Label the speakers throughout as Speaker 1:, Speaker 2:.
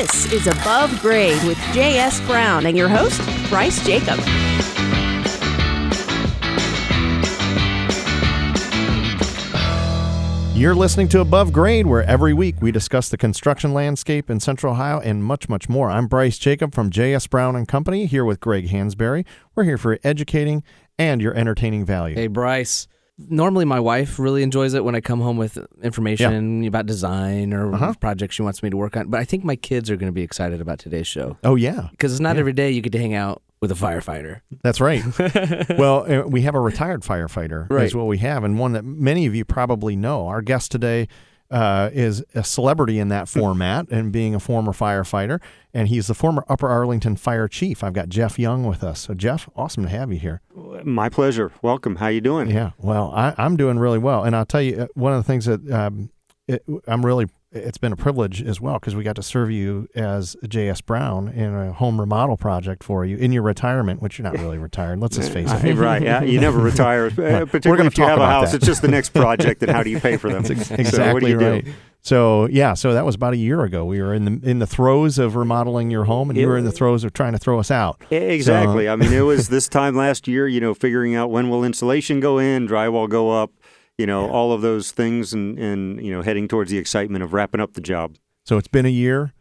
Speaker 1: This is Above Grade with J.S. Brown and your host, Bryce Jacob.
Speaker 2: You're listening to Above Grade, where every week we discuss the construction landscape in Central Ohio and much, much more. I'm Bryce Jacob from J.S. Brown and Company, here with Greg Hansberry. We're here for educating and your entertaining value.
Speaker 3: Hey, Bryce. Normally, my wife really enjoys it when I come home with information about design or
Speaker 2: Uh-huh.
Speaker 3: projects she wants me to work on. But I think my kids are going to be excited about today's show
Speaker 2: Oh, yeah,
Speaker 3: because it's not every day you get to hang out with a firefighter.
Speaker 2: that's right. well, uh, we have a retired firefighter,
Speaker 3: Right.
Speaker 2: is what we have, and one that many of you probably know. Our guest today uh, is a celebrity in that format and being a former firefighter, and he's the former Upper Arlington Fire Chief. I've got Jeff Young with us. So, Jeff, awesome to have you here.
Speaker 4: My pleasure. Welcome. How you doing?
Speaker 2: Yeah, well, I, I'm doing really well, and I'll tell you uh, one of the things that um, it, I'm really. It's been a privilege as well because we got to serve you as J.S. Brown in a home remodel project for you in your retirement, which you're not really retired. Let's just face it.
Speaker 4: right. Yeah. You never retire, uh, particularly if you have a house.
Speaker 2: that.
Speaker 4: It's just the next project, and how do you pay for them?
Speaker 2: That's ex-
Speaker 4: So what do
Speaker 2: exactly
Speaker 4: you do?
Speaker 2: So yeah, so that was about a year ago. We were in the in the throes of remodeling your home, and you were in the throes of trying to throw us out.
Speaker 4: Exactly. I mean, it was this time last year. You know, figuring out when will insulation go in, drywall go up. You know, all of those things, and and you know, heading towards the excitement of wrapping up the job.
Speaker 2: So it's been a year.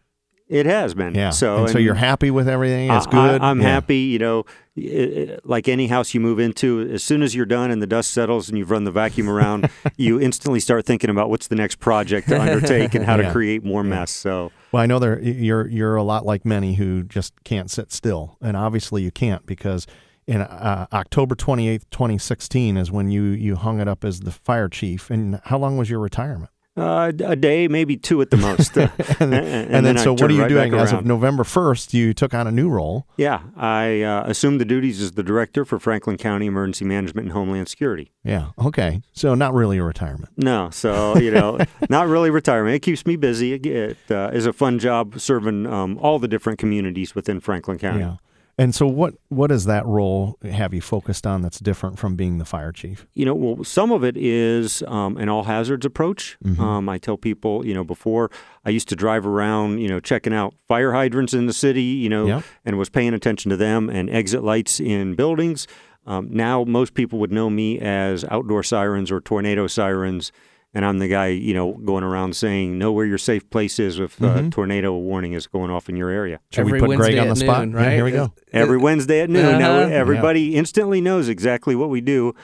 Speaker 4: It has been.
Speaker 2: Yeah.
Speaker 4: So
Speaker 2: and so you're happy with everything. It's
Speaker 4: I-
Speaker 2: good.
Speaker 4: I, am
Speaker 2: Yeah.
Speaker 4: happy. You know, i- i- like any house you move into, as soon as you're done and the dust settles and you've run the vacuum around, you instantly start thinking about what's the next project to undertake and how
Speaker 2: Yeah.
Speaker 4: to create more mess. So
Speaker 2: Well, I know there you're you're a lot like many who just can't sit still, and obviously you can't because in uh, October twenty eighth, twenty sixteen, is when you you hung it up as the fire chief. And how long was your retirement?
Speaker 4: uh, a day, maybe two at the most. Uh,
Speaker 2: And,
Speaker 4: and,
Speaker 2: then,
Speaker 4: I
Speaker 2: so what are you
Speaker 4: right
Speaker 2: doing as of. November first? You took on a new role.
Speaker 4: Yeah, I uh, assumed the duties as the director for Franklin County Emergency Management and Homeland Security.
Speaker 2: Yeah. Okay. So not really a retirement.
Speaker 4: No, so you know, not really retirement. It keeps me busy. It, it uh, is a fun job serving um, all the different communities within Franklin County.
Speaker 2: Yeah. And so what what does that role have you focused on that's different from being the fire chief?
Speaker 4: You know, well, some of it is um, an all hazards approach.
Speaker 2: Mm-hmm.
Speaker 4: Um, I tell people, you know, before I used to drive around, you know, checking out fire hydrants in the city, you know,
Speaker 2: Yep.
Speaker 4: and was paying attention to them and exit lights in buildings. Um, now, most people would know me as outdoor sirens or tornado sirens. And I'm the guy, you know, going around saying, know where your safe place is if
Speaker 2: Mm-hmm.
Speaker 4: a tornado warning is going off in your area.
Speaker 2: Should
Speaker 3: Every
Speaker 2: we put
Speaker 3: Wednesday
Speaker 2: Greg on the
Speaker 3: at
Speaker 2: spot?
Speaker 3: noon,
Speaker 2: Yeah,
Speaker 3: right?
Speaker 2: here we go.
Speaker 4: Every Wednesday at noon.
Speaker 3: Uh-huh.
Speaker 4: everybody instantly knows exactly what we do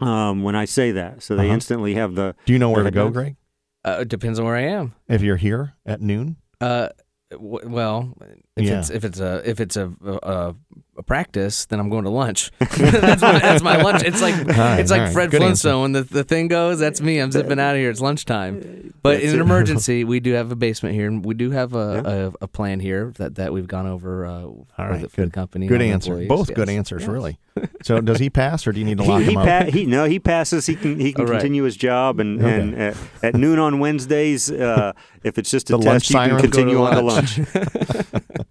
Speaker 4: um, when I say that. So they
Speaker 2: Uh-huh.
Speaker 4: instantly have the
Speaker 2: Do you know where to
Speaker 4: Go
Speaker 2: go. Greg?
Speaker 3: Uh, it depends on where I am.
Speaker 2: If you're here at noon?
Speaker 3: Uh, w- well, if
Speaker 2: Yeah.
Speaker 3: it's if it's a if it's a, a, a practice, then I'm going to lunch. that's, my, that's my lunch. It's like
Speaker 2: right,
Speaker 3: it's like
Speaker 2: all right.
Speaker 3: Fred
Speaker 2: Good answer.
Speaker 3: Flintstone. When the, the thing goes, that's me. I'm zipping out of here. It's lunchtime. But in an emergency, we do have a basement here, and we do have a, a, a plan here that, that we've gone over uh, for,
Speaker 2: right,
Speaker 3: the,
Speaker 2: good.
Speaker 3: company.
Speaker 2: Good answer.
Speaker 3: employees.
Speaker 2: Both good answers,
Speaker 3: Yes.
Speaker 2: really. So does he pass or do you need to lock
Speaker 4: he, he,
Speaker 2: him up?
Speaker 4: pa- he no he passes he can he can
Speaker 3: All right.
Speaker 4: continue his job and,
Speaker 2: Okay.
Speaker 4: and at, at noon on Wednesdays uh, if it's just a
Speaker 2: The lunch
Speaker 4: test he can continue
Speaker 3: to
Speaker 4: on to
Speaker 3: lunch.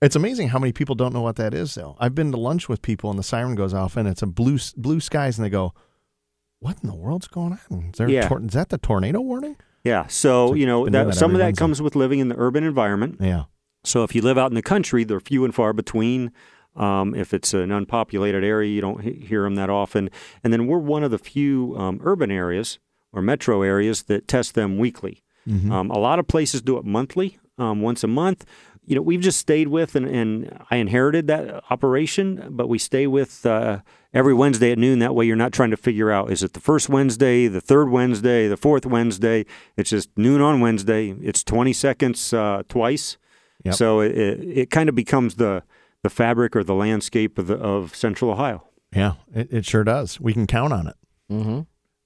Speaker 2: It's amazing how many people don't know what that is, though. I've been to lunch with people and the siren goes off and it's a blue blue skies and they go, "What in the world's going on? Is, there a
Speaker 4: Yeah.
Speaker 2: tor- is that the tornado warning?"
Speaker 4: yeah so you know that,
Speaker 2: that
Speaker 4: some of that
Speaker 2: Wednesday.
Speaker 4: comes with living in the urban environment
Speaker 2: Yeah.
Speaker 4: so if you live out in the country they're few and far between um, if it's an unpopulated area you don't he- hear them that often and then we're one of the few um, urban areas or metro areas that test them weekly
Speaker 2: Mm-hmm.
Speaker 4: Um, a lot of places do it monthly, um, once a month. You know, we've just stayed with, and, and I inherited that operation, but we stay with uh, every Wednesday at noon. That way, you're not trying to figure out is it the first Wednesday, the third Wednesday, the fourth Wednesday. It's just noon on Wednesday. It's 20 seconds uh, twice.
Speaker 2: Yep.
Speaker 4: So it, it, it kind of becomes the the fabric or the landscape of, the, of Central Ohio.
Speaker 2: Yeah, it, it sure does. We can count on it.
Speaker 3: Mm-hmm.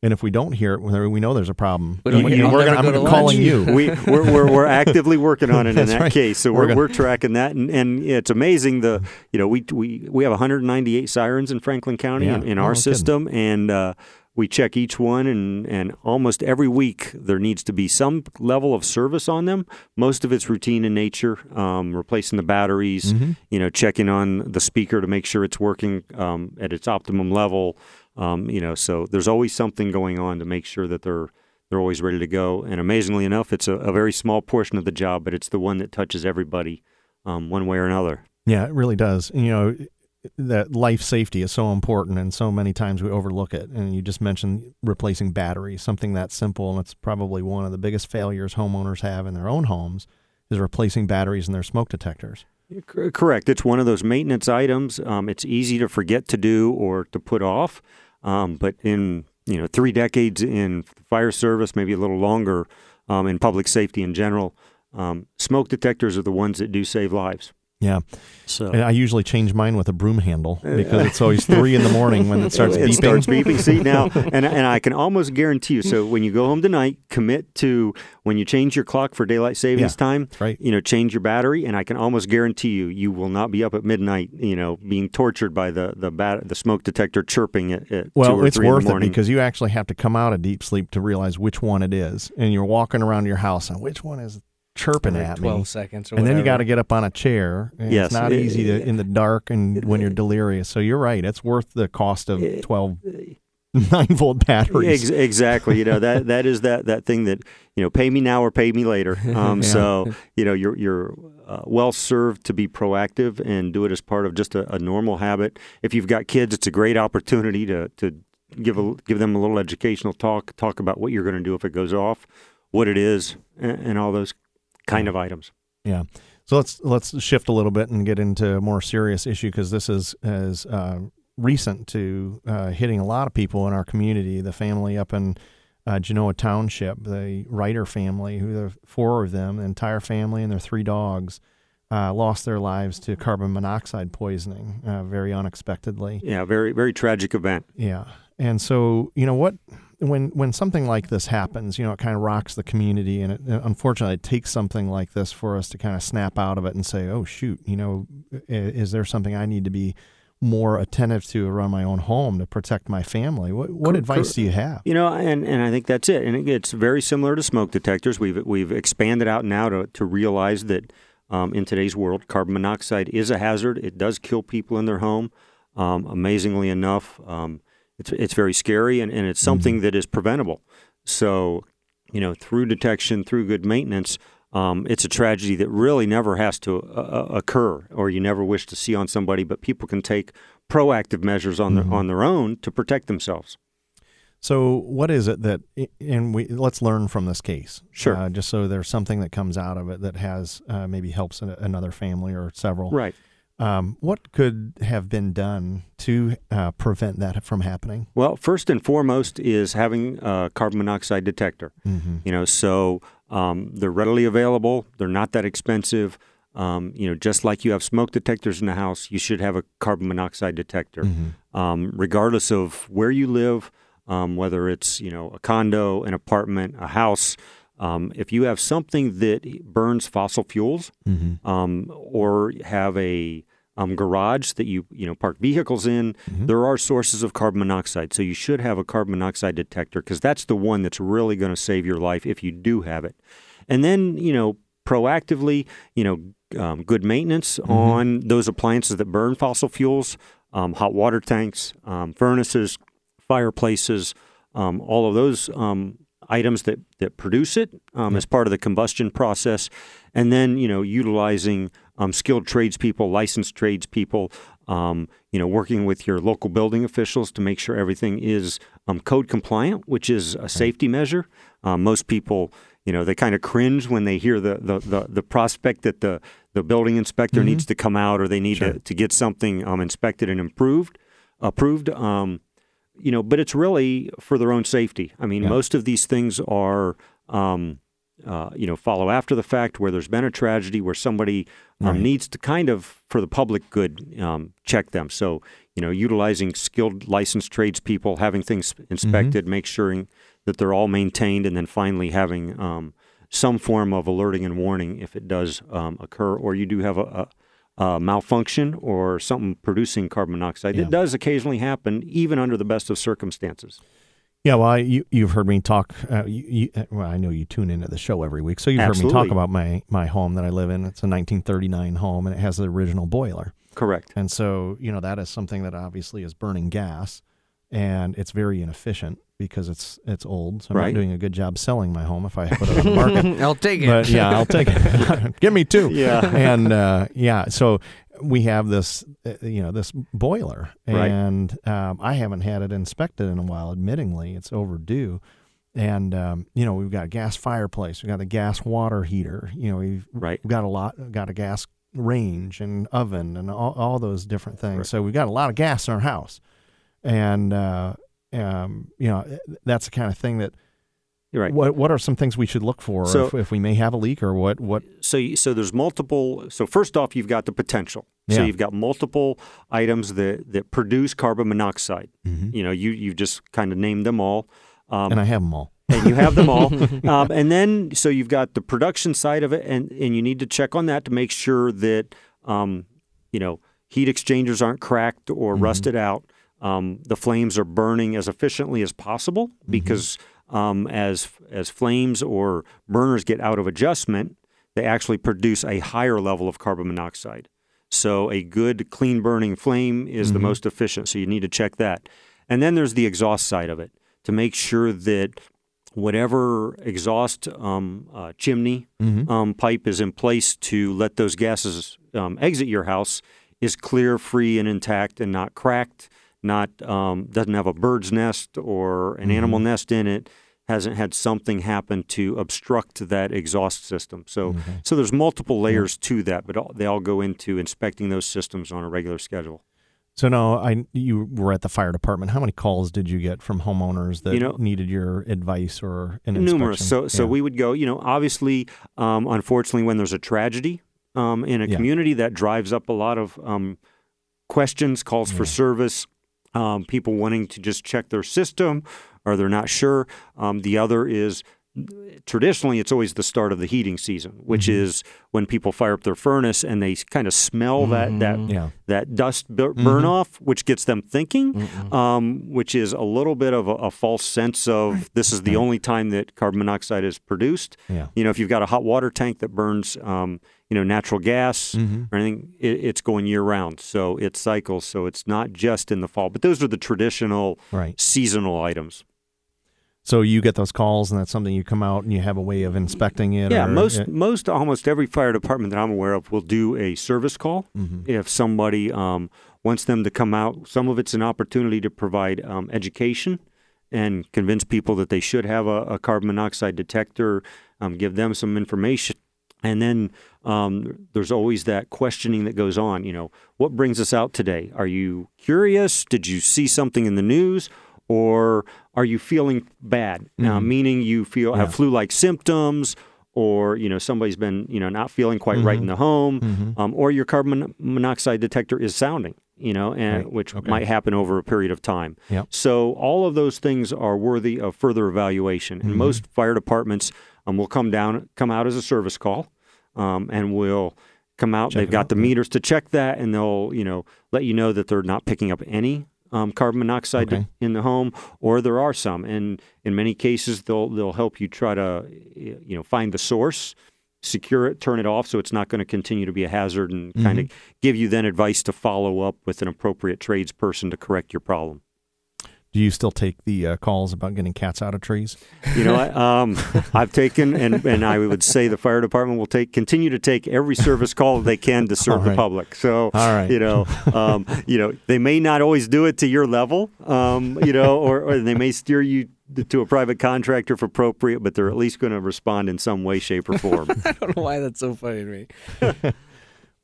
Speaker 2: And if we don't hear it, we know there's a problem.
Speaker 3: We don't
Speaker 2: You-
Speaker 3: hear-
Speaker 2: you-
Speaker 3: I'll
Speaker 2: we're
Speaker 3: never
Speaker 2: gonna-
Speaker 3: go
Speaker 2: I'm
Speaker 3: to
Speaker 2: calling you.
Speaker 4: we we're, we're, we're actively working on it in that
Speaker 2: right.
Speaker 4: case. So
Speaker 2: We're
Speaker 4: we're,
Speaker 2: gonna-
Speaker 4: we're tracking that, and, and it's amazing. The you know we we we have 198 sirens in Franklin County
Speaker 2: Yeah.
Speaker 4: in, in our
Speaker 2: no kidding.
Speaker 4: system, and uh, we check each one, and and almost every week there needs to be some level of service on them. Most of it's routine in nature, um, replacing the batteries,
Speaker 2: Mm-hmm.
Speaker 4: you know, checking on the speaker to make sure it's working um, at its optimum level. Um, you know, so there's always something going on to make sure that they're they're always ready to go. And amazingly enough, it's a, a very small portion of the job, but it's the one that touches everybody um, one way or another.
Speaker 2: Yeah, it really does. You know, that life safety is so important, and so many times we overlook it. And you just mentioned replacing batteries, something that simple, and it's probably one of the biggest failures homeowners have in their own homes is replacing batteries in their smoke detectors.
Speaker 4: Correct. It's one of those maintenance items. Um, it's easy to forget to do or to put off, um, but in you know three decades in fire service, maybe a little longer um, in public safety in general, um, smoke detectors are the ones that do save lives.
Speaker 2: Yeah.
Speaker 4: So
Speaker 2: And I usually change mine with a broom handle because it's always three in the morning when it starts
Speaker 4: it
Speaker 2: beeping.
Speaker 4: starts beeping. See now, and and I can almost guarantee you. So when you go home tonight, commit to when you change your clock for daylight savings
Speaker 2: Yeah,
Speaker 4: time.
Speaker 2: right.
Speaker 4: You know, change your battery, and I can almost guarantee you, you will not be up at midnight. You know, being tortured by the the bat, the smoke detector chirping at, at two
Speaker 2: Well,
Speaker 4: or
Speaker 2: it's
Speaker 4: three in
Speaker 2: worth
Speaker 4: the
Speaker 2: it because you actually have to come out of deep sleep to realize which one it is, and you're walking around your house and which one is chirping
Speaker 3: Every
Speaker 2: at
Speaker 3: 12
Speaker 2: me.
Speaker 3: seconds or
Speaker 2: And then you got to get up on a chair. And
Speaker 4: Yes.
Speaker 2: it's not
Speaker 4: Uh,
Speaker 2: easy to in the dark and when you're delirious. So you're right; it's worth the cost of 12 nine volt batteries.
Speaker 4: Ex- exactly. You know that that is that that thing that you know pay me now or pay me later. Um,
Speaker 2: Yeah.
Speaker 4: So you know you're you're uh, well served to be proactive and do it as part of just a, a normal habit. If you've got kids, it's a great opportunity to to give a, give them a little educational talk, talk about what you're going to do if it goes off, what it is, and, and all those kind of items.
Speaker 2: Yeah. So let's let's shift a little bit and get into a more serious issue because this is as uh, recent to uh, hitting a lot of people in our community. The family up in uh, Genoa Township, the Writer family, who the four of them, the entire family and their three dogs, uh, lost their lives to carbon monoxide poisoning uh, very unexpectedly.
Speaker 4: Yeah, very very tragic event.
Speaker 2: Yeah. And so, you know, what when when something like this happens, you know, it kind of rocks the community and it unfortunately it takes something like this for us to kind of snap out of it and say, "Oh shoot, you know, is there something I need to be more attentive to around my own home to protect my family?" What what advice do you have?
Speaker 4: You know, and, and I think that's it. And it- it's very similar to smoke detectors. We've we've expanded out now to, to realize that um, in today's world, carbon monoxide is a hazard. It does kill people in their home. Um, amazingly enough, um, it's it's very scary, and, and it's something that is preventable. So, you know, through detection, through good maintenance, um, it's a tragedy that really never has to uh, uh, occur, or you never wish to see on somebody. But people can take proactive measures on their on their own to protect themselves.
Speaker 2: So, what is it that, and we let's learn from this case,
Speaker 4: Sure.
Speaker 2: uh, just so there's something that comes out of it that has uh, maybe helps another family or several.
Speaker 4: Right.
Speaker 2: Um, what could have been done to uh, prevent that from happening?
Speaker 4: Well, first and foremost is having a carbon monoxide detector.
Speaker 2: Mm-hmm.
Speaker 4: You know, so um, they're readily available. They're not that expensive. Um, you know, just like you have smoke detectors in the house, you should have a carbon monoxide detector,
Speaker 2: Mm-hmm.
Speaker 4: um, regardless of where you live, um, whether it's you know a condo, an apartment, a house. Um, if you have something that burns fossil fuels,
Speaker 2: Mm-hmm.
Speaker 4: um, or have a um, garage that you you know park vehicles in, there are sources of carbon monoxide. So you should have a carbon monoxide detector because that's the one that's really going to save your life if you do have it. And then you know proactively, you know, um, good maintenance on those appliances that burn fossil fuels, um, hot water tanks, um, furnaces, fireplaces, um, all of those um, items that, that produce it um, as part of the combustion process, and then you know utilizing um, skilled tradespeople, licensed tradespeople, um, you know working with your local building officials to make sure everything is um, code compliant, which is a safety measure. Um, most people, you know, they kind of cringe when they hear the, the, the, the prospect that the, the building inspector needs to come out or they need to, to get something um, inspected and improved, approved. Um, you know, but it's really for their own safety. I mean,
Speaker 2: Yeah.
Speaker 4: most of these things are, um, uh, you know, follow after the fact where there's been a tragedy where somebody um,
Speaker 2: Right.
Speaker 4: needs to kind of, for the public good, um, check them. So, you know, utilizing skilled licensed tradespeople, having things inspected, make sure that they're all maintained, and then finally having um, some form of alerting and warning if it does um, occur, or you do have a, a, a malfunction or something producing carbon monoxide.
Speaker 2: Yeah.
Speaker 4: That does occasionally happen, even under the best of circumstances.
Speaker 2: Yeah, well, I, you you've heard me talk. Uh, you, you, uh, well, I know you tune into the show every week, so you've heard me talk about my my home that I live in. It's a 1939 home, and it has the original boiler.
Speaker 4: Correct.
Speaker 2: And so, you know, that is something that obviously is burning gas. and it's very inefficient because it's it's old. So I'm
Speaker 4: Right.
Speaker 2: not doing a good job selling my home if I put it on the market.
Speaker 3: I'll take it.
Speaker 2: but yeah, I'll take it. Give me two.
Speaker 4: Yeah.
Speaker 2: and uh, yeah, so we have this, uh, you know, this boiler,
Speaker 4: Right.
Speaker 2: and um, I haven't had it inspected in a while. Admittingly, it's overdue. And um, you know, we've got a gas fireplace, we've got the gas water heater. You know, we've,
Speaker 4: Right.
Speaker 2: we've got a lot, got a gas range and oven and all, all those different things.
Speaker 4: Right.
Speaker 2: So we've got a lot of gas in our house, and uh, um, you know, that's the kind of thing that.
Speaker 4: You're right.
Speaker 2: What What are some things we should look for
Speaker 4: So-
Speaker 2: if, if we may have a leak, or what? What?
Speaker 4: so so there's multiple so first off you've got the potential
Speaker 2: Yeah.
Speaker 4: so you've got multiple items that that produce carbon monoxide you know you you just kind of named them all um,
Speaker 2: And I have them all.
Speaker 4: and you have them all um, and then so you've got the production side of it and and you need to check on that to make sure that um, you know heat exchangers aren't cracked or rusted out um, the flames are burning as efficiently as possible because um, as as flames or burners get out of adjustment they actually produce a higher level of carbon monoxide. So a good clean burning flame is the most efficient so you need to check that. And then there's the exhaust side of it to make sure that whatever exhaust um, uh, chimney um, pipe is in place to let those gases um, exit your house is clear, free, and intact, and not cracked, not um, doesn't have a bird's nest or an animal nest in it, hasn't had something happen to obstruct that exhaust system. So, so there's multiple layers to that, but all, they all go into inspecting those systems on a regular schedule.
Speaker 2: So now I you were at the fire department. How many calls did you get from homeowners that
Speaker 4: You know-
Speaker 2: needed your advice or an
Speaker 4: numerous.
Speaker 2: inspection?
Speaker 4: So so
Speaker 2: Yeah.
Speaker 4: we would go. You know, obviously, um, unfortunately, when there's a tragedy um, in a
Speaker 2: Yeah.
Speaker 4: community, that drives up a lot of um, questions, calls for service, um, people wanting to just check their system or they're not sure. Um, the other is traditionally it's always the start of the heating season, which
Speaker 2: Mm-hmm.
Speaker 4: is when people fire up their furnace and they kind of smell that that
Speaker 2: Yeah.
Speaker 4: that dust bur- burn off, which gets them thinking, um, which is a little bit of a, a false sense of this is the only time that carbon monoxide is produced.
Speaker 2: Yeah.
Speaker 4: You know, if you've got a hot water tank that burns, um, you know, natural gas or anything, it, it's going year round, so it cycles. So it's not just in the fall, but those are the traditional
Speaker 2: Right.
Speaker 4: seasonal items.
Speaker 2: So you get those calls, and that's something you come out and you have a way of inspecting it.
Speaker 4: Yeah,
Speaker 2: or-
Speaker 4: most most almost every fire department that I'm aware of will do a service call if somebody um, wants them to come out. Some of it's an opportunity to provide um, education and convince people that they should have a, a carbon monoxide detector, um, give them some information. And then um, there's always that questioning that goes on. You know, what brings us out today? Are you curious? Did you see something in the news? Or are you feeling bad? Uh, meaning you feel have flu-like symptoms, or you know somebody's been you know not feeling quite right in the home, um, or your carbon monoxide detector is sounding. You know, and
Speaker 2: Right.
Speaker 4: which
Speaker 2: Okay.
Speaker 4: might happen over a period of time.
Speaker 2: Yep.
Speaker 4: So all of those things are worthy of further evaluation. And most fire departments um, will come down, come out as a service call, um, and will come out. they've got
Speaker 2: out,
Speaker 4: the meters to check that, and they'll you know let you know that they're not picking up any um, carbon monoxide
Speaker 2: Okay.
Speaker 4: in the home, or there are some. And in many cases, they'll they'll help you try to you know find the source. Secure it, turn it off, so it's not going to continue to be a hazard, and kind of give you then advice to follow up with an appropriate tradesperson to correct your problem.
Speaker 2: Do you still take the uh, calls about getting cats out of trees?
Speaker 4: You know, what? um, I've taken, and, and I would say the fire department will take continue to take every service call they can to serve
Speaker 2: All
Speaker 4: the public. So,
Speaker 2: All right.
Speaker 4: you know, um, you know, they may not always do it to your level, um, you know, or, or they may steer you to a private contractor if appropriate, but they're at least going to respond in some way, shape, or form.
Speaker 3: I don't know why that's so funny to me.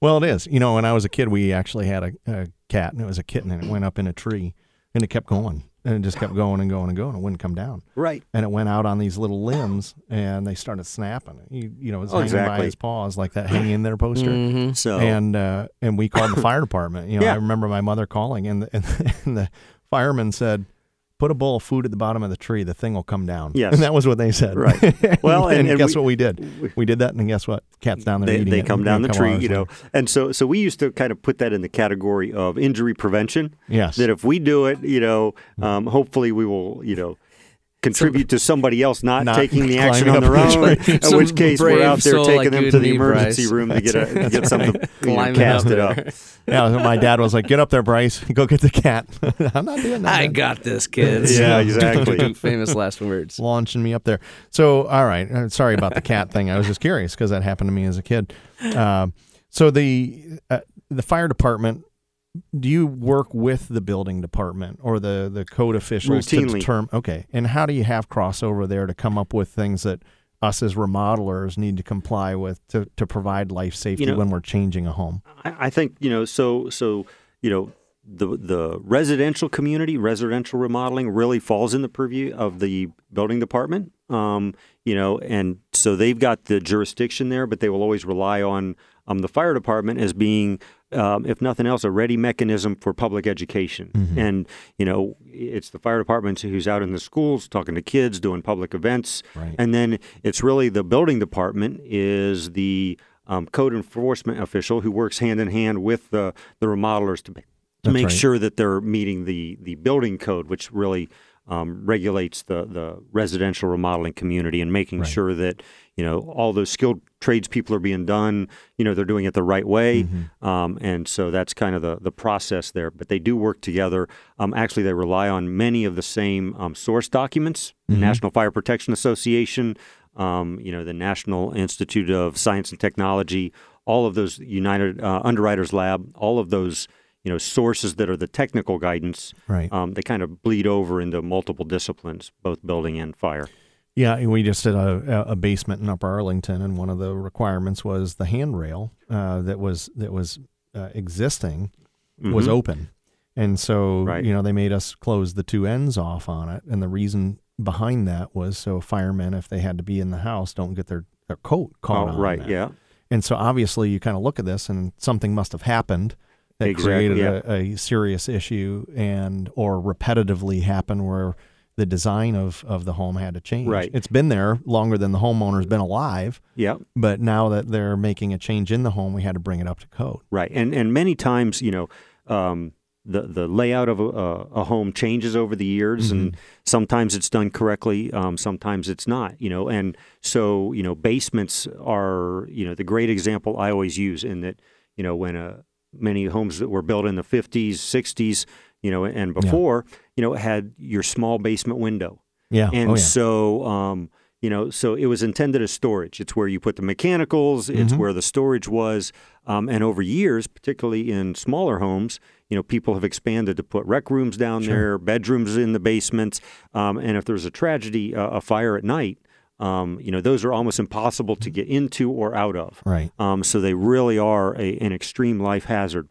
Speaker 2: Well, it is. You know, when I was a kid, we actually had a, a cat, and it was a kitten, and it went up in a tree, and it kept going, and it just kept going and going and going. It wouldn't come down,
Speaker 4: right.
Speaker 2: and it went out on these little limbs, and they started snapping. You, you know, it was
Speaker 4: Oh,
Speaker 2: hanging by his paws like that, hanging in there poster.
Speaker 3: Mhm.
Speaker 4: So,
Speaker 2: and uh, and we called the fire department. You know,
Speaker 4: Yeah.
Speaker 2: I remember my mother calling, and the, and, and the fireman said, "Put a bowl of food at the bottom of the tree. The thing will come down."
Speaker 4: Yes.
Speaker 2: and that was what they said.
Speaker 4: Right. Well, and-
Speaker 2: and,
Speaker 4: and
Speaker 2: guess
Speaker 4: we-
Speaker 2: what we did? We did that, and guess what? Cat's down there
Speaker 4: they,
Speaker 2: eating
Speaker 4: they come
Speaker 2: and
Speaker 4: down the tree, you know, and so so we used to kind of put that in the category of injury prevention.
Speaker 2: Yes.
Speaker 4: that if we do it, you know, um, hopefully we will, you know, contribute to somebody else not,
Speaker 2: Not
Speaker 4: taking the action on their
Speaker 2: up
Speaker 4: own.
Speaker 2: the
Speaker 4: In
Speaker 3: Some
Speaker 4: which case, we're out there taking
Speaker 3: like
Speaker 4: them to the emergency
Speaker 3: Bryce.
Speaker 4: room to get a get something you know,
Speaker 3: Climbing
Speaker 4: casted
Speaker 3: up
Speaker 4: up.
Speaker 2: Yeah, my dad was like, "Get up there, Bryce. Go get the cat." I'm not doing that.
Speaker 3: I
Speaker 2: man.
Speaker 3: got this, kids.
Speaker 4: Yeah, exactly.
Speaker 3: Famous last words.
Speaker 2: launching me up there. So, all right. uh, Sorry about the cat thing. I was just curious because that happened to me as a kid. Um, so the uh, the fire department. Do you work with the building department or the the code officials to determine? Okay, and how do you have crossover there to come up with things that us as remodelers need to comply with to, to provide life safety
Speaker 4: know-
Speaker 2: when we're changing a home?
Speaker 4: I, I think you know. So so you know. The, the residential community, residential remodeling really falls in the purview of the building department. Um, you know, and so they've got the jurisdiction there, but they will always rely on um, the fire department as being, um, if nothing else, a ready mechanism for public education. And you know, it's the fire department who's out in the schools talking to kids, doing public events,
Speaker 2: Right.
Speaker 4: and then it's really the building department is the um, code enforcement official who works hand in hand with the the remodelers to, to
Speaker 2: That's
Speaker 4: make
Speaker 2: right.
Speaker 4: sure that they're meeting the the building code, which really um, regulates the the residential remodeling community and making
Speaker 2: Right.
Speaker 4: sure that you know all those skilled tradespeople are being done. You know they're doing it the right way,
Speaker 2: Mm-hmm.
Speaker 4: um, and so that's kind of the the process there. But they do work together. Um, actually, they rely on many of the same um, source documents.
Speaker 2: Mm-hmm.
Speaker 4: National Fire Protection Association, um, you know, the National Institute of Science and Technology, all of those United uh, Underwriters Lab, all of those you know sources that are the technical guidance.
Speaker 2: Right.
Speaker 4: Um, they kind of bleed over into multiple disciplines, both building and fire.
Speaker 2: Yeah, we just did a, a basement in Upper Arlington, and one of the requirements was the handrail uh, that was that was uh, existing was
Speaker 4: Mhm.
Speaker 2: open, and so
Speaker 4: Right.
Speaker 2: you know they made us close the two ends off on it, and the reason behind that was so firemen, if they had to be in the house, don't get their their coat caught
Speaker 4: Oh,
Speaker 2: on.
Speaker 4: right,
Speaker 2: that.
Speaker 4: yeah.
Speaker 2: And so obviously you kind of look at this, and something must have happened that
Speaker 4: Exactly,
Speaker 2: created
Speaker 4: yeah.
Speaker 2: a, a serious issue, and or repetitively happen where the design of, of the home had to change.
Speaker 4: Right.
Speaker 2: It's been there longer than the homeowner's been alive,
Speaker 4: Yeah,
Speaker 2: but now that they're making a change in the home, we had to bring it up to code.
Speaker 4: right. And and many times, you know, um, the the layout of a, a, a home changes over the years, and sometimes it's done correctly, um, sometimes it's not. You know, and so you know, basements are you know the great example I always use in that you know when a many homes that were built in the 50s, 60s, you know, and before, you know, had your small basement window.
Speaker 2: Yeah.
Speaker 4: And
Speaker 2: oh, yeah.
Speaker 4: so, um, you know, so it was intended as storage. It's where you put the mechanicals. It's
Speaker 2: Mm-hmm.
Speaker 4: where the storage was. Um, and over years, particularly in smaller homes, you know, people have expanded to put rec rooms down there, bedrooms in the basements. Um, and if there's a tragedy, uh, a fire at night, um, you know, those are almost impossible to get into or out of.
Speaker 2: Right.
Speaker 4: Um, so they really are a, an extreme life hazard.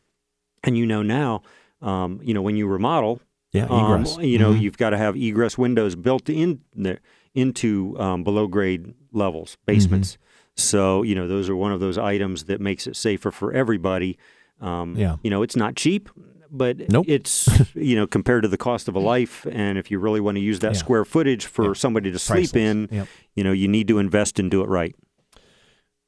Speaker 4: And you know now, um, you know, when you remodel,
Speaker 2: Yeah.
Speaker 4: um,
Speaker 2: Egress.
Speaker 4: you know,
Speaker 2: Mhm.
Speaker 4: you've got to have egress windows built in there into um, below grade levels,
Speaker 2: Mm-hmm.
Speaker 4: basements. So you know, those are one of those items that makes it safer for everybody. Um,
Speaker 2: Yeah.
Speaker 4: You know, it's not cheap, but
Speaker 2: Nope.
Speaker 4: it's you know compared to the cost of a life, and if you really want to use that
Speaker 2: Yeah.
Speaker 4: square footage for
Speaker 2: Yeah.
Speaker 4: somebody to sleep
Speaker 2: Priceless.
Speaker 4: in,
Speaker 2: Yep.
Speaker 4: you know, you need to invest and do it right.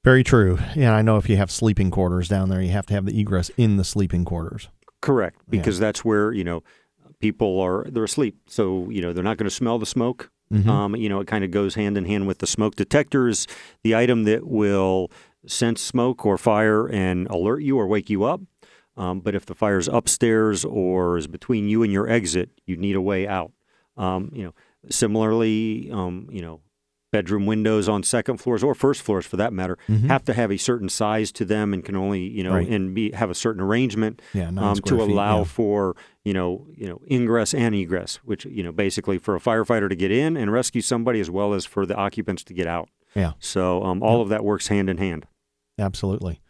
Speaker 2: Very true. Yeah, I know if you have sleeping quarters down there, you have to have the egress in the sleeping quarters.
Speaker 4: Correct,
Speaker 2: Yeah.
Speaker 4: because that's where you know people are they're asleep, so you know they're not going to smell the smoke.
Speaker 2: Mhm.
Speaker 4: Um, you know, it kind of goes hand in hand with the smoke detectors, the item that will sense smoke or fire and alert you or wake you up. Um, but if the fire's upstairs or is between you and your exit, you need a way out. Um, you know, similarly, um, you know, bedroom windows on second floors or first floors, for that matter, have to have a certain size to them and can only you know
Speaker 2: Mm-hmm. Right.
Speaker 4: and be have a certain arrangement
Speaker 2: Yeah,
Speaker 4: um, to
Speaker 2: feet,
Speaker 4: allow
Speaker 2: yeah.
Speaker 4: for you know you know ingress and egress, which you know basically for a firefighter to get in and rescue somebody as well as for the occupants to get out.
Speaker 2: Yeah.
Speaker 4: So um, all of that works hand in hand.
Speaker 2: Absolutely.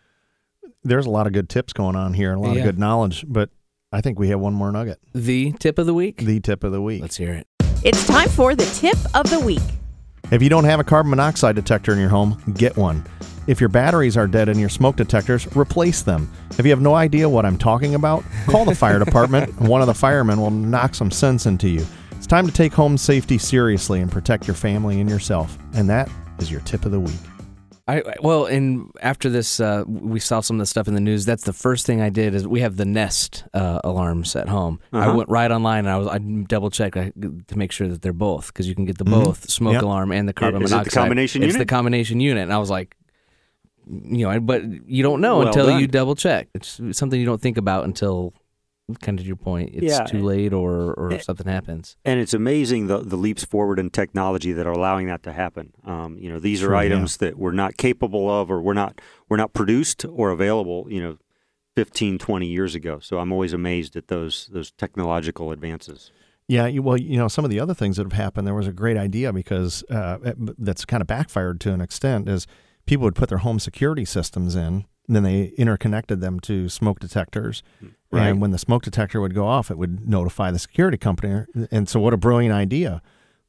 Speaker 2: There's a lot of good tips going on here, and a lot
Speaker 3: Yeah.
Speaker 2: of good knowledge, but I think we have one more nugget.
Speaker 3: The tip of the week.
Speaker 2: The tip of the week.
Speaker 3: Let's hear it.
Speaker 1: It's time for the tip of the week.
Speaker 2: If you don't have a carbon monoxide detector in your home, get one. If your batteries are dead in your smoke detectors, replace them. If you have no idea what I'm talking about, call the fire department and one of the firemen will knock some sense into you. It's time to take home safety seriously and protect your family and yourself. And that is your tip of the week.
Speaker 3: I I- well, and after this, uh, we saw some of the stuff in the news. That's the first thing I did. Is we have the Nest uh, alarms at home. I
Speaker 4: Uh-huh.
Speaker 3: went right online and I was I double checked to make sure that they're both because you can get the both smoke
Speaker 2: Yep.
Speaker 3: alarm and the carbon
Speaker 4: is it the
Speaker 3: monoxide.
Speaker 4: combination
Speaker 3: It's the combination unit, and I was like, you know, but you don't know
Speaker 4: Well
Speaker 3: until
Speaker 4: done.
Speaker 3: you double check. It's something you don't think about until kind of your point. It's
Speaker 4: Yeah.
Speaker 3: too late or or
Speaker 4: Eh,
Speaker 3: something happens.
Speaker 4: And it's amazing the, the leaps forward in technology that are allowing that to happen. Um, you know, these
Speaker 2: Sure,
Speaker 4: are
Speaker 2: yeah.
Speaker 4: items that we're not capable of, or we're not we're not produced or available. You know, 15, 20 years ago. So I'm always amazed at those those technological advances.
Speaker 2: Yeah, you, well, you know, some of the other things that have happened, there was a great idea because uh, that's kind of backfired to an extent is people would put their home security systems in, and then they interconnected them to smoke detectors. Hmm.
Speaker 4: Right.
Speaker 2: And when the smoke detector would go off, it would notify the security company. And so, what a brilliant idea.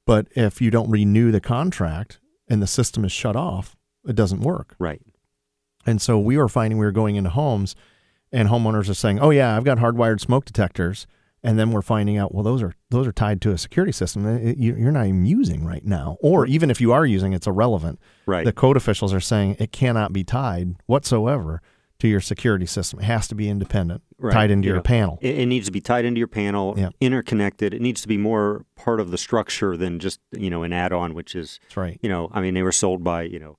Speaker 2: But if you don't renew the contract and the system is shut off, it doesn't work.
Speaker 4: Right.
Speaker 2: And so we were finding we were going into homes and homeowners are saying, "Oh yeah, I've got hardwired smoke detectors." And then we're finding out, well, those are those are tied to a security system that you- you're not even using right now, or even if you are using, it's irrelevant.
Speaker 4: Right.
Speaker 2: The code officials are saying it cannot be tied whatsoever to your security system. It has to be independent,
Speaker 4: Right.
Speaker 2: tied into
Speaker 4: You
Speaker 2: your panel.
Speaker 4: It, it needs to be tied into your panel,
Speaker 2: Yeah.
Speaker 4: interconnected. It needs to be more part of the structure than just you know an add-on, which is
Speaker 2: That's right.
Speaker 4: you know, I mean, they were sold by, you know,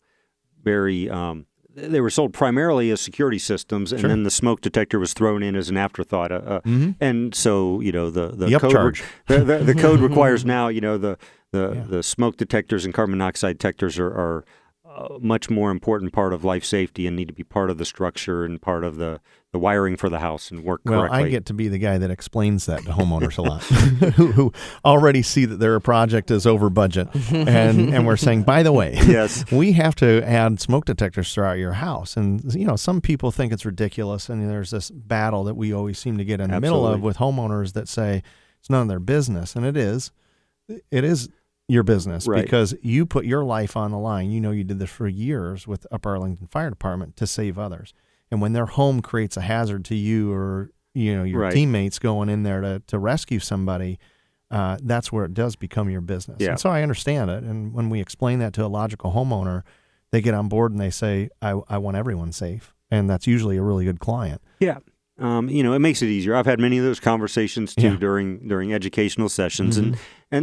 Speaker 4: very, um, they were sold primarily as security systems, and
Speaker 2: Sure.
Speaker 4: then the smoke detector was thrown in as an afterthought. Uh, uh,
Speaker 2: Mhm.
Speaker 4: And so, you know, the the,
Speaker 2: The
Speaker 4: code re- the, the, the code requires now, you know, the the,
Speaker 2: Yeah.
Speaker 4: the smoke detectors and carbon monoxide detectors are, are a much more important part of life safety and need to be part of the structure and part of the, the wiring for the house and work
Speaker 2: Well,
Speaker 4: correctly.
Speaker 2: I get to be the guy that explains that to homeowners a lot, who, who already see that their project is over budget, and and we're saying, by the way,
Speaker 4: Yes.
Speaker 2: we have to add smoke detectors throughout your house, and you know, some people think it's ridiculous, and there's this battle that we always seem to get in the middle of with homeowners that say it's none of their business, and it is, it is your business
Speaker 4: Right.
Speaker 2: because you put your life on the line. You know, you did this for years with Upper Arlington Fire Department to save others. And when their home creates a hazard to you or you know your
Speaker 4: Right.
Speaker 2: teammates going in there to, to rescue somebody, uh, that's where it does become your business.
Speaker 4: Yeah.
Speaker 2: And so I understand it. And when we explain that to a logical homeowner, they get on board and they say, I, I want everyone safe. And that's usually a really good client.
Speaker 4: Yeah. Um, you know, it makes it easier. I've had many of those conversations too
Speaker 2: Yeah.
Speaker 4: during during educational sessions,
Speaker 2: Mm-hmm.
Speaker 4: and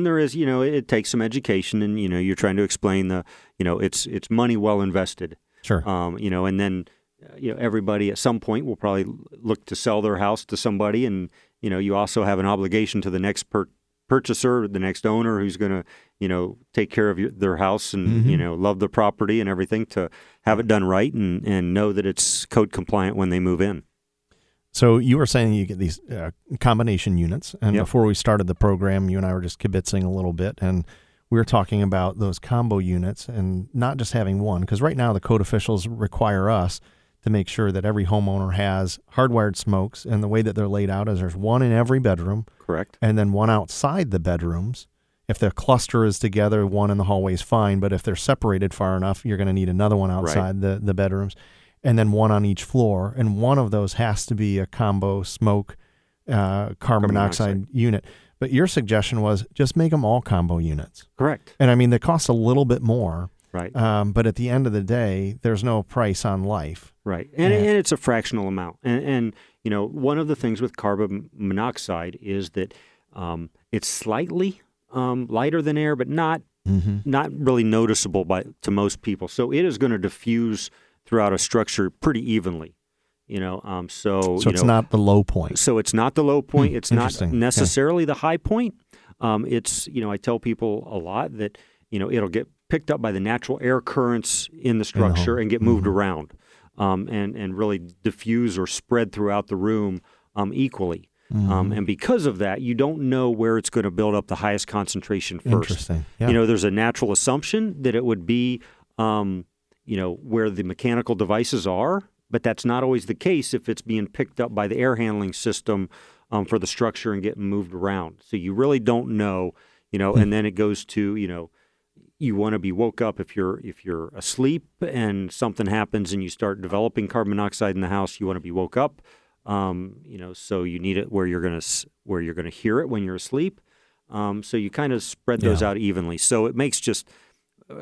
Speaker 4: there is, you know, it, takes some education, and you know, you're trying to explain the, you know, it's it's money well invested.
Speaker 2: Sure.
Speaker 4: Um, you know, and then, uh, you know, everybody at some point will probably look to sell their house to somebody, and you know, you also have an obligation to the next per- purchaser, the next owner who's going to, you know, take care of your, their house and
Speaker 2: Mm-hmm.
Speaker 4: you know, love the property and everything to have it done right and and know that it's code compliant when they move in.
Speaker 2: So you were saying you get these uh, combination units, and
Speaker 4: Yep.
Speaker 2: before we started the program, you and I were just kibitzing a little bit, and we were talking about those combo units and not just having one, because right now the code officials require us to make sure that every homeowner has hardwired smokes, and the way that they're laid out is there's one in every bedroom,
Speaker 4: Correct.
Speaker 2: and then one outside the bedrooms. If the cluster is together, one in the hallway is fine, but if they're separated far enough, you're going to need another one outside the, the bedrooms, and then one on each floor. And one of those has to be a combo smoke uh, carbon,
Speaker 4: Carbon
Speaker 2: monoxide, unit. But your suggestion was just make them all combo units.
Speaker 4: Correct.
Speaker 2: And I mean, they cost a little bit more,
Speaker 4: Right.
Speaker 2: um, but at the end of the day, there's no price on life.
Speaker 4: Right, and,
Speaker 2: Yeah.
Speaker 4: and it's a fractional amount. And, and you know, one of the things with carbon monoxide is that um, it's slightly um, lighter than air, but not
Speaker 2: Mm-hmm.
Speaker 4: not really noticeable by to most people. So it is going to diffuse throughout a structure pretty evenly. You know, um, so
Speaker 2: So it's
Speaker 4: know,
Speaker 2: not the low point.
Speaker 4: so it's not the low point.
Speaker 2: Hmm,
Speaker 4: it's not
Speaker 2: interesting. Okay.
Speaker 4: necessarily the high point. Um, it's you know I tell people a lot that you know it'll get picked up by the natural air currents in the structure
Speaker 2: home.
Speaker 4: and get moved
Speaker 2: Mhm.
Speaker 4: around, um, and and really diffuse or spread throughout the room um, equally.
Speaker 2: Mm-hmm.
Speaker 4: Um, and because of that, you don't know where it's going to build up the highest concentration first.
Speaker 2: Interesting. Yeah.
Speaker 4: You know, there's a natural assumption that it would be, um, you know, where the mechanical devices are, but that's not always the case if it's being picked up by the air handling system um, for the structure and getting moved around. So you really don't know, you know, and then it goes to, you know, you want to be woke up if you're if you're asleep and something happens and you start developing carbon monoxide in the house. You want to be woke up, um, you know. So you need it where you're gonna where you're gonna hear it when you're asleep. Um, so you kind of spread those
Speaker 2: Yeah.
Speaker 4: out evenly. So it makes just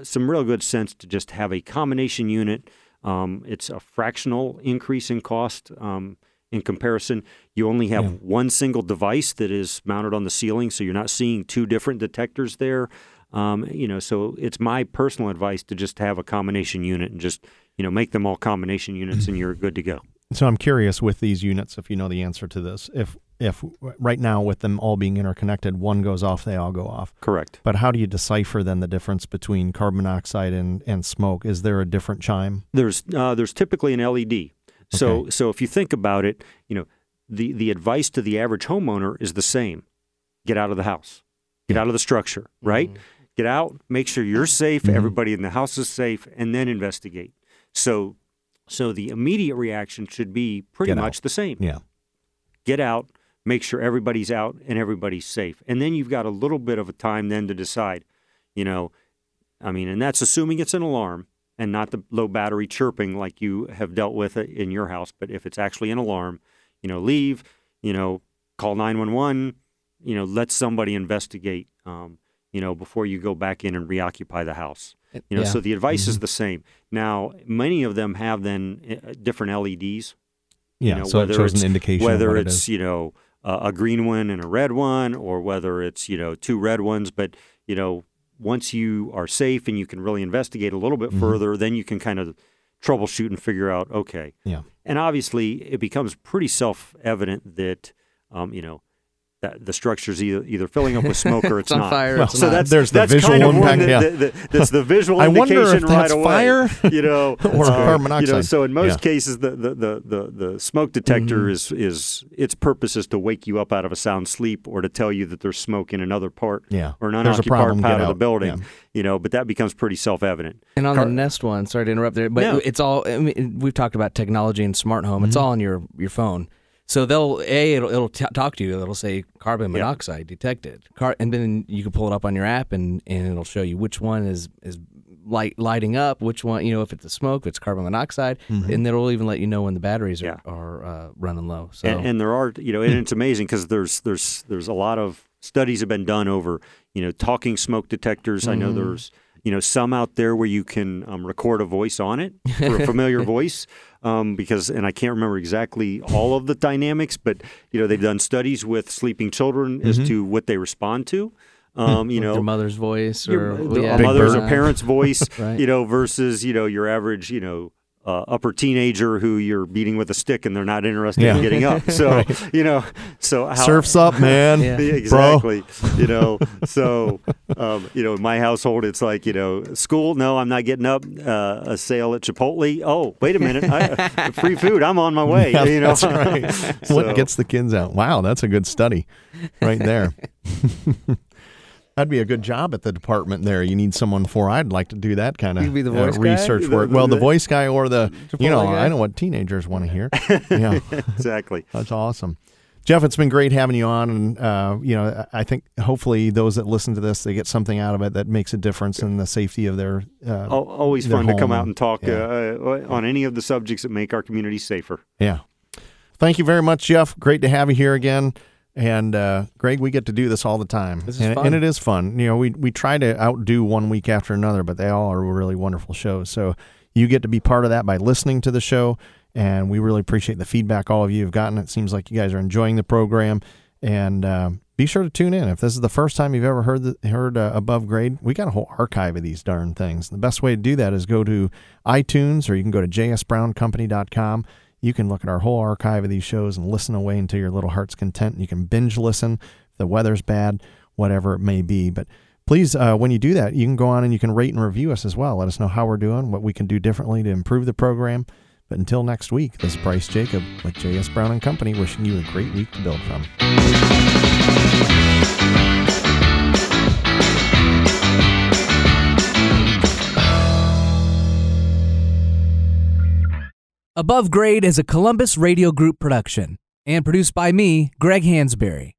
Speaker 4: some real good sense to just have a combination unit. Um, it's a fractional increase in cost um, in comparison. You only have
Speaker 2: Yeah.
Speaker 4: one single device that is mounted on the ceiling, so you're not seeing two different detectors there. Um, you know, so it's my personal advice to just have a combination unit and just you know make them all combination units, and you're good to go.
Speaker 2: So I'm curious with these units, if you know the answer to this, if if right now with them all being interconnected, one goes off, they all go off.
Speaker 4: Correct.
Speaker 2: But how do you decipher then the difference between carbon monoxide and, and smoke? Is there a different chime?
Speaker 4: There's uh, there's typically an LED. So so if you think about it, you know the the advice to the average homeowner is the same: get out of the house, get out of the structure, right? Get out, make sure you're safe,
Speaker 2: Mhm.
Speaker 4: everybody in the house is safe, and then investigate. So so the immediate reaction should be pretty
Speaker 2: Get out.
Speaker 4: much the same:
Speaker 2: Yeah.
Speaker 4: get out, make sure everybody's out and everybody's safe, and then you've got a little bit of a time then to decide, you know, I mean, and that's assuming it's an alarm and not the low battery chirping like you have dealt with it in your house. But if it's actually an alarm, you know, leave, you know, call 911, you know, let somebody investigate, um, you know, before you go back in and reoccupy the house. You know,
Speaker 3: Yeah.
Speaker 4: so the advice is the same. Now, many of them have then uh, different LEDs
Speaker 2: Yeah.
Speaker 4: know,
Speaker 2: so it
Speaker 4: whether
Speaker 2: shows
Speaker 4: it's-
Speaker 2: an indication.
Speaker 4: whether
Speaker 2: what it
Speaker 4: it's you know uh, a green one and a red one, or whether it's you know two red ones. But you know, once you are safe and you can really investigate a little bit
Speaker 2: Mhm.
Speaker 4: further, then you can kind of troubleshoot and figure out okay.
Speaker 2: Yeah.
Speaker 4: And obviously, it becomes pretty self-evident that um, you know that the structure's either either filling up with smoke or it's,
Speaker 3: It's on
Speaker 4: not.
Speaker 3: fire.
Speaker 2: Well,
Speaker 3: it's
Speaker 4: So
Speaker 3: not.
Speaker 4: that's
Speaker 2: There's the
Speaker 4: that's
Speaker 2: visual
Speaker 4: kind of
Speaker 2: impact,
Speaker 4: that,
Speaker 2: yeah.
Speaker 4: that- that- that's the visual
Speaker 2: I wonder
Speaker 4: indication
Speaker 2: if that's
Speaker 4: right away.
Speaker 2: fire
Speaker 4: You know,
Speaker 2: or
Speaker 4: uh,
Speaker 2: carbon
Speaker 4: You know,
Speaker 2: monoxide.
Speaker 4: so in most
Speaker 2: Yeah.
Speaker 4: cases, the the, the, the, the smoke detector
Speaker 2: Mhm.
Speaker 4: is is its purpose is to wake you up out of a sound sleep or to tell you that there's smoke in another part
Speaker 2: yeah.
Speaker 4: or an
Speaker 2: There's a
Speaker 4: unoccupied
Speaker 2: problem.
Speaker 4: part
Speaker 2: Get
Speaker 4: of the building.
Speaker 2: Yeah.
Speaker 4: You know, but that becomes pretty self-evident.
Speaker 3: And on
Speaker 4: Car-
Speaker 3: the Nest one, sorry to interrupt there, but
Speaker 4: No.
Speaker 3: it's all. I mean, we've talked about technology and smart home. It's
Speaker 2: Mhm.
Speaker 3: all on your your phone. So they'll a it'll, it'll t- talk to you. It'll say carbon monoxide detected, Car- and then you can pull it up on your app and and it'll show you which one is is light lighting up, which one you know if it's a smoke, if it's carbon monoxide,
Speaker 2: Mhm.
Speaker 3: and it'll even let you know when the batteries are
Speaker 4: Yeah.
Speaker 3: are uh, running low. So
Speaker 4: And, and there are, you know, and it's amazing because there's there's there's a lot of studies have been done over, you know, talking smoke detectors. I know
Speaker 3: Mhm.
Speaker 4: there's, you know, some out there where you can um, record a voice on it for a familiar voice, um, because, and I can't remember exactly all of the dynamics, but you know, they've done studies with sleeping children as
Speaker 2: Mhm.
Speaker 4: to what they respond to. Um, you know,
Speaker 3: your mother's voice
Speaker 4: your-
Speaker 3: or
Speaker 4: the-
Speaker 3: yeah,
Speaker 4: mother's or parent's voice,
Speaker 3: right.
Speaker 4: you know, versus you know your average, you know, uh, upper teenager who you're beating with a stick and they're not interested
Speaker 2: Yeah.
Speaker 4: in getting up. So you know, so how,
Speaker 2: Surfs up, man.
Speaker 3: Yeah.
Speaker 4: Yeah, exactly. You know, so um, you know, in my household, it's like you know, school. No, I'm not getting up. Uh, a sale at Chipotle. Oh, wait a minute, I, free food. I'm on my way.
Speaker 2: Yeah,
Speaker 4: you know,
Speaker 2: that's right.
Speaker 4: So-
Speaker 2: What gets the kids out? Wow, that's a good study right there. That'd be a good job at the department there. You need someone for. I'd like to do that kind of
Speaker 3: be the guy?
Speaker 2: research
Speaker 4: The-
Speaker 2: work.
Speaker 4: the-
Speaker 2: well, the
Speaker 4: the-
Speaker 2: voice guy or the, you know,
Speaker 3: guy?
Speaker 2: I know what teenagers want to hear. Yeah,
Speaker 4: exactly.
Speaker 2: that's awesome. Jeff, it's been great having you on, and uh, you know, I think hopefully those that listen to this, they get something out of it that makes a difference in the safety of their. Uh,
Speaker 4: Always
Speaker 2: their
Speaker 4: fun to come out
Speaker 2: and-
Speaker 4: and talk
Speaker 2: yeah.
Speaker 4: uh, on any of the subjects that make our community safer.
Speaker 2: Yeah. Thank you very much, Jeff. Great to have you here again. And uh, Greg, we get to do this all the time,
Speaker 3: This is
Speaker 2: and,
Speaker 3: fun.
Speaker 2: and it is fun. You know, we we try to outdo one week after another, but they all are really wonderful shows. So you get to be part of that by listening to the show, and we really appreciate the feedback all of you have gotten. It seems like you guys are enjoying the program, and uh, be sure to tune in if this is the first time you've ever heard the, heard uh, above grade. We got a whole archive of these darn things. The best way to do that is go to iTunes, or you can go to jsbrowncompany.com. You can look at our whole archive of these shows and listen away until your little heart's content. You can binge listen if the weather's bad, whatever it may be. But please, uh, when you do that, you can go on and you can rate and review us as well. Let us know how we're doing, what we can do differently to improve the program. But until next week, this is Bryce Jacob with JS Brown and Company, wishing you a great week to build from.
Speaker 5: Above Grade is a Columbus Radio Group production and produced by me, Greg Hansberry.